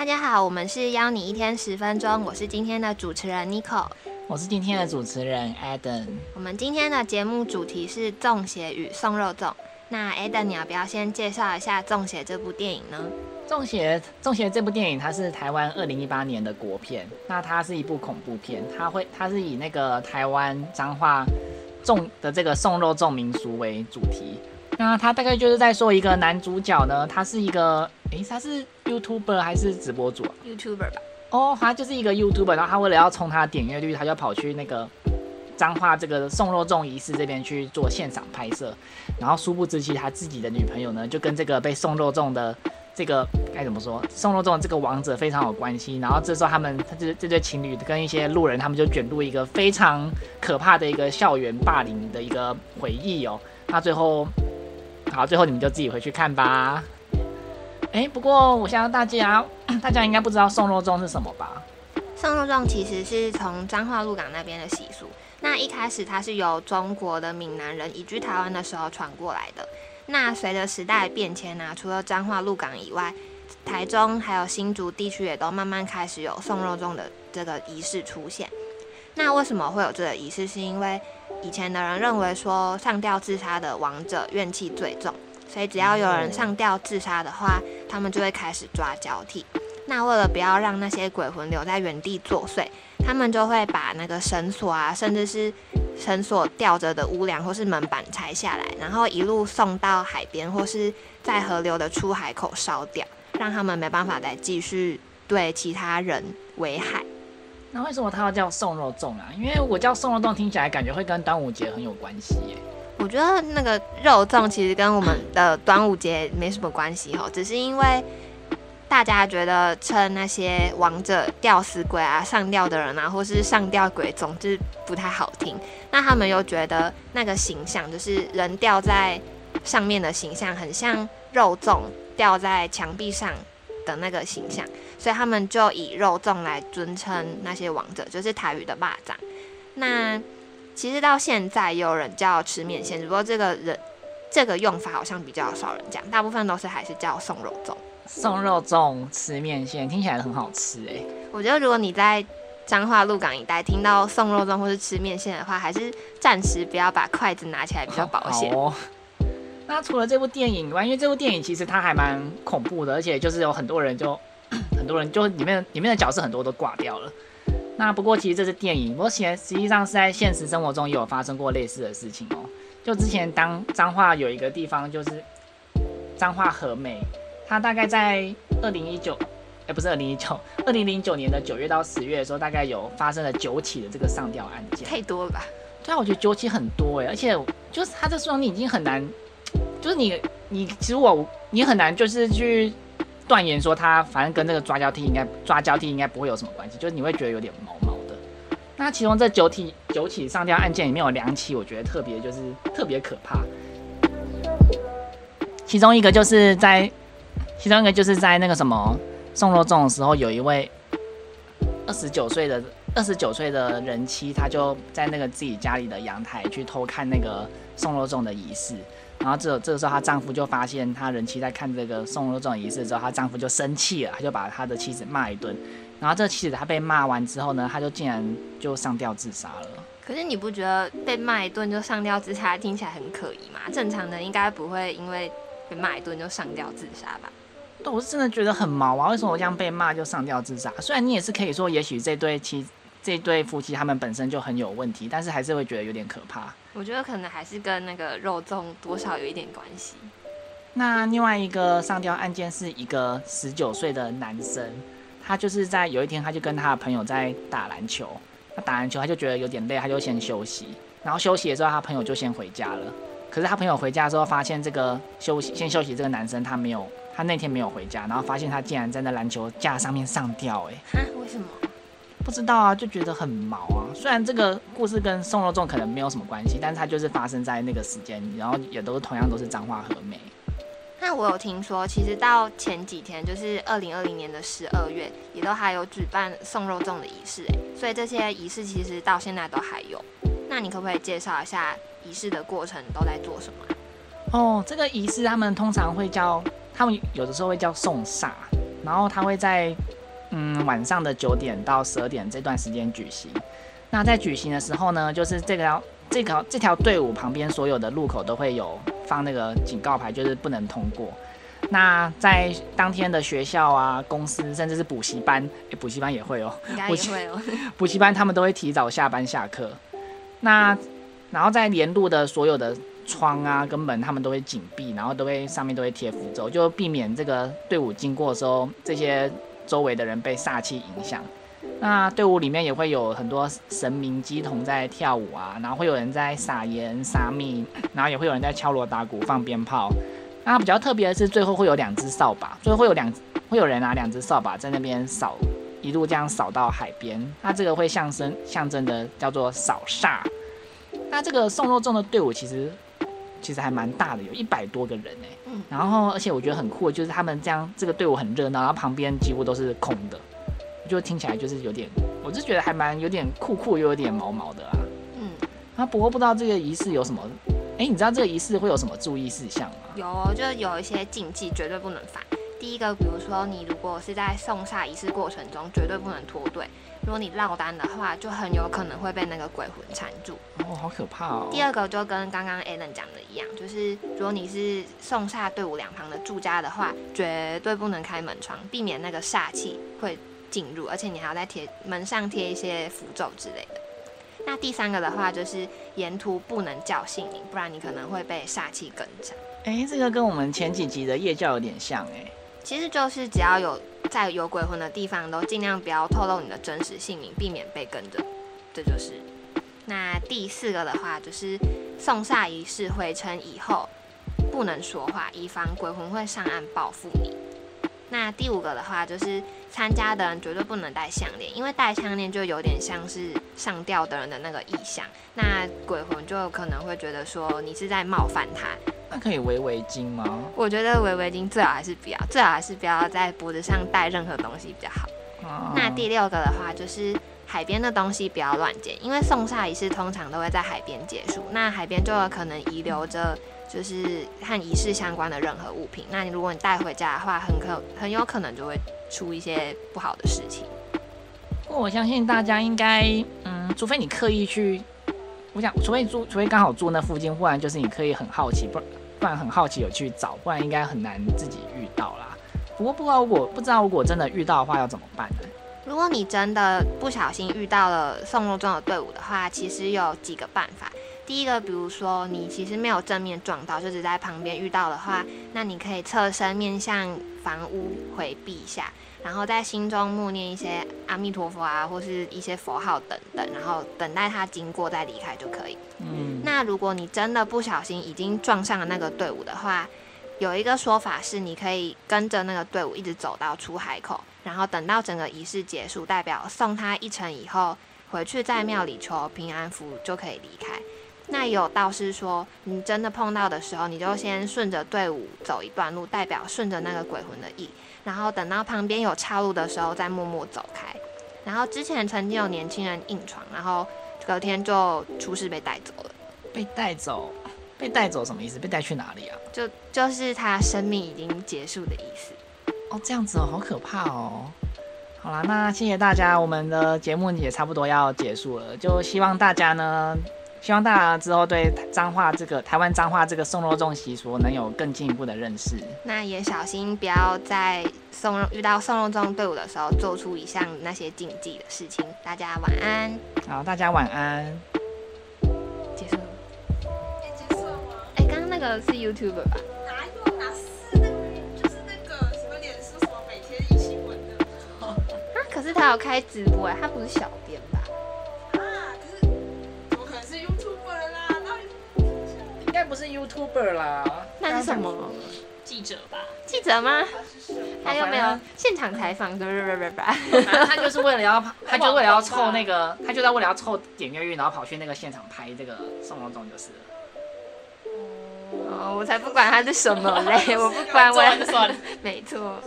大家好，我们是邀你一天十分钟，我是今天的主持人 Nico，我是今天的主持人 Adam。我们今天的节目主题是《中邪与送肉粽》。那 Adam，你要不要先介绍一下《中邪》这部电影呢？《中邪》《中邪》这部电影它是台湾二零一八年的国片，那它是一部恐怖片，它会它是以那个台湾彰化粽的这个送肉粽民俗为主题。那它大概就是在说一个男主角呢，他是一个，诶，他是 YouTuber 还是直播主啊？YouTuber 吧。哦，他就是一个 YouTuber，然后他为了要冲他的点阅率，他就跑去那个彰化这个送肉粽仪式这边去做现场拍摄。然后殊不知，其实他自己的女朋友呢，就跟这个被送肉粽的这个该怎么说，送肉粽这个王者非常有关系。然后这时候他们，他这这对情侣跟一些路人，他们就卷入一个非常可怕的一个校园霸凌的一个回忆哦。那最后。好，最后你们就自己回去看吧。哎，不过我相信大家，大家应该不知道送肉粽是什么吧？送肉粽其实是从彰化鹿港那边的习俗。那一开始它是由中国的闽南人移居台湾的时候传过来的。那随着时代变迁呢，除了彰化鹿港以外，台中还有新竹地区也都慢慢开始有送肉粽的这个仪式出现。那为什么会有这个仪式？是因为以前的人认为说上吊自杀的亡者怨气最重，所以只要有人上吊自杀的话，他们就会开始抓交替。那为了不要让那些鬼魂留在原地作祟，他们就会把那个绳索啊，甚至是绳索吊着的屋梁或是门板拆下来，然后一路送到海边或是在河流的出海口烧掉，让他们没办法再继续对其他人危害。那为什么他要叫送肉粽啊？因为我叫送肉粽听起来感觉会跟端午节很有关系耶。我觉得那个肉粽其实跟我们的端午节没什么关系哦，只是因为大家觉得称那些王者吊死鬼啊、上吊的人啊，或是上吊鬼，总之不太好听。那他们又觉得那个形象，就是人吊在上面的形象，很像肉粽吊在墙壁上。的那个形象，所以他们就以肉粽来尊称那些王者，就是台语的霸掌。那其实到现在也有人叫吃面线，只不过这个人这个用法好像比较少人讲，大部分都是还是叫送肉粽。送肉粽吃面线听起来很好吃哎。我觉得如果你在彰化鹿港一带听到送肉粽或是吃面线的话，还是暂时不要把筷子拿起来比较保险。那除了这部电影以外，因为这部电影其实它还蛮恐怖的，而且就是有很多人就 很多人就里面里面的角色很多都挂掉了。那不过其实这是电影，不过其实实际上是在现实生活中也有发生过类似的事情哦。就之前当彰化有一个地方就是彰化和美，它大概在二零一九，哎不是二零一九，二零零九年的九月到十月的时候，大概有发生了九起的这个上吊案件。太多了吧？对啊，我觉得九起很多哎，而且就是它这数量已经很难。就是你，你其实我你很难就是去断言说他反正跟这个抓交替应该抓交替应该不会有什么关系，就是你会觉得有点毛毛的。那其中这九起九起上吊案件里面有两起，我觉得特别就是特别可怕。其中一个就是在其中一个就是在那个什么送肉粽的时候，有一位二十九岁的二十九岁的人妻，她就在那个自己家里的阳台去偷看那个送肉粽的仪式。然后这这个时候，她丈夫就发现她人妻在看这个送肉粽仪式之后，她丈夫就生气了，他就把他的妻子骂一顿。然后这妻子她被骂完之后呢，她就竟然就上吊自杀了。可是你不觉得被骂一顿就上吊自杀听起来很可疑吗？正常的应该不会因为被骂一顿就上吊自杀吧？但我是真的觉得很毛啊！为什么我这样被骂就上吊自杀？虽然你也是可以说，也许这对妻这对夫妻他们本身就很有问题，但是还是会觉得有点可怕。我觉得可能还是跟那个肉粽多少有一点关系。那另外一个上吊案件是一个十九岁的男生，他就是在有一天他就跟他的朋友在打篮球，他打篮球他就觉得有点累，他就先休息。然后休息的时候，他朋友就先回家了。可是他朋友回家之后，发现这个休息先休息这个男生他没有，他那天没有回家，然后发现他竟然在那篮球架上面上吊，哎，为什么？不知道啊，就觉得很毛啊。虽然这个故事跟宋肉粽可能没有什么关系，但是它就是发生在那个时间，然后也都是同样都是彰化和美。那我有听说，其实到前几天，就是二零二零年的十二月，也都还有举办送肉粽的仪式，哎，所以这些仪式其实到现在都还有。那你可不可以介绍一下仪式的过程都在做什么？哦，这个仪式他们通常会叫，他们有的时候会叫送煞。然后他会在嗯晚上的九点到十二点这段时间举行。那在举行的时候呢，就是这条这条这条队伍旁边所有的路口都会有放那个警告牌，就是不能通过。那在当天的学校啊、公司，甚至是补习班，诶，补习班也会哦，应该也会哦。补习 班他们都会提早下班下课。那然后在沿路的所有的窗啊跟门，他们都会紧闭，然后都会上面都会贴符咒，就避免这个队伍经过的时候，这些周围的人被煞气影响。那队伍里面也会有很多神明鸡童在跳舞啊，然后会有人在撒盐撒米，然后也会有人在敲锣打鼓放鞭炮。那比较特别的是，最后会有两只扫把，最后会有两会有人拿两只扫把在那边扫，一路这样扫到海边。那这个会象征象征的叫做扫煞。那这个送肉粽的队伍其实其实还蛮大的，有一百多个人哎。嗯。然后而且我觉得很酷，就是他们这样这个队伍很热闹，然后旁边几乎都是空的，就听起来就是有点，我就觉得还蛮有点酷酷又有点毛毛的啊。嗯。啊，不过不知道这个仪式有什么。哎，你知道这个仪式会有什么注意事项吗？有，就有一些禁忌，绝对不能犯。第一个，比如说你如果是在送煞仪式过程中，绝对不能脱队。如果你落单的话，就很有可能会被那个鬼魂缠住。哦，好可怕哦。第二个就跟刚刚 Alan 讲的一样，就是如果你是送煞队伍两旁的住家的话，绝对不能开门窗，避免那个煞气会进入，而且你还要在贴门上贴一些符咒之类的。那第三个的话，就是沿途不能叫姓名，不然你可能会被煞气跟着。哎，这个跟我们前几集的夜教有点像哎。其实就是只要有在有鬼魂的地方，都尽量不要透露你的真实姓名，避免被跟着。这就是。那第四个的话，就是送煞仪式回程以后，不能说话，以防鬼魂会上岸报复你。那第五个的话，就是参加的人绝对不能戴项链，因为戴项链就有点像是上吊的人的那个意象，那鬼魂就可能会觉得说你是在冒犯他。那可以围围巾吗？我觉得围围巾最好还是不要，最好还是不要在脖子上戴任何东西比较好。那第六个的话，就是海边的东西不要乱捡，因为送煞仪式通常都会在海边结束，那海边就有可能遗留着。就是和仪式相关的任何物品，那你如果你带回家的话，很可很有可能就会出一些不好的事情。不过我相信大家应该，嗯，除非你刻意去，我想，除非住，除非刚好住那附近，不然就是你可以很好奇，不不然很好奇有去找，不然应该很难自己遇到啦。不过不知道如果不知道如果真的遇到的话要怎么办呢？如果你真的不小心遇到了送入中的队伍的话，其实有几个办法。第一个，比如说你其实没有正面撞到，就只在旁边遇到的话，那你可以侧身面向房屋回避一下，然后在心中默念一些阿弥陀佛啊，或是一些佛号等等，然后等待他经过再离开就可以。嗯，那如果你真的不小心已经撞上了那个队伍的话，有一个说法是你可以跟着那个队伍一直走到出海口，然后等到整个仪式结束，代表送他一程以后，回去在庙里求平安符就可以离开。那有道士说，你真的碰到的时候，你就先顺着队伍走一段路，代表顺着那个鬼魂的意，然后等到旁边有岔路的时候再默默走开。然后之前曾经有年轻人硬闯，然后隔天就出事被带走了。被带走？被带走什么意思？被带去哪里啊？就就是他生命已经结束的意思。哦，这样子哦，好可怕哦。好啦，那谢谢大家，我们的节目也差不多要结束了，就希望大家呢。希望大家之后对脏话这个台湾脏话这个送肉粽习俗能有更进一步的认识。那也小心不要在送肉遇到送肉粽队伍的时候做出以上那些禁忌的事情。大家晚安。好，大家晚安。结束。结束了吗？哎，刚刚那个是 YouTuber 吧？哪有？哪是那个？就是那个什么脸书什么每天一新闻的。啊，可是他有开直播哎，他不是小编吧？是 YouTuber 啦，那是什么？记者吧？记者吗？他又没有现场采访，对不对对对？他就是为了要，他就为了要凑那个，他就在为了要凑点阅率，然后跑去那个现场拍这个宋王总就是了。哦，我才不管他是什么嘞，我不管我，没错。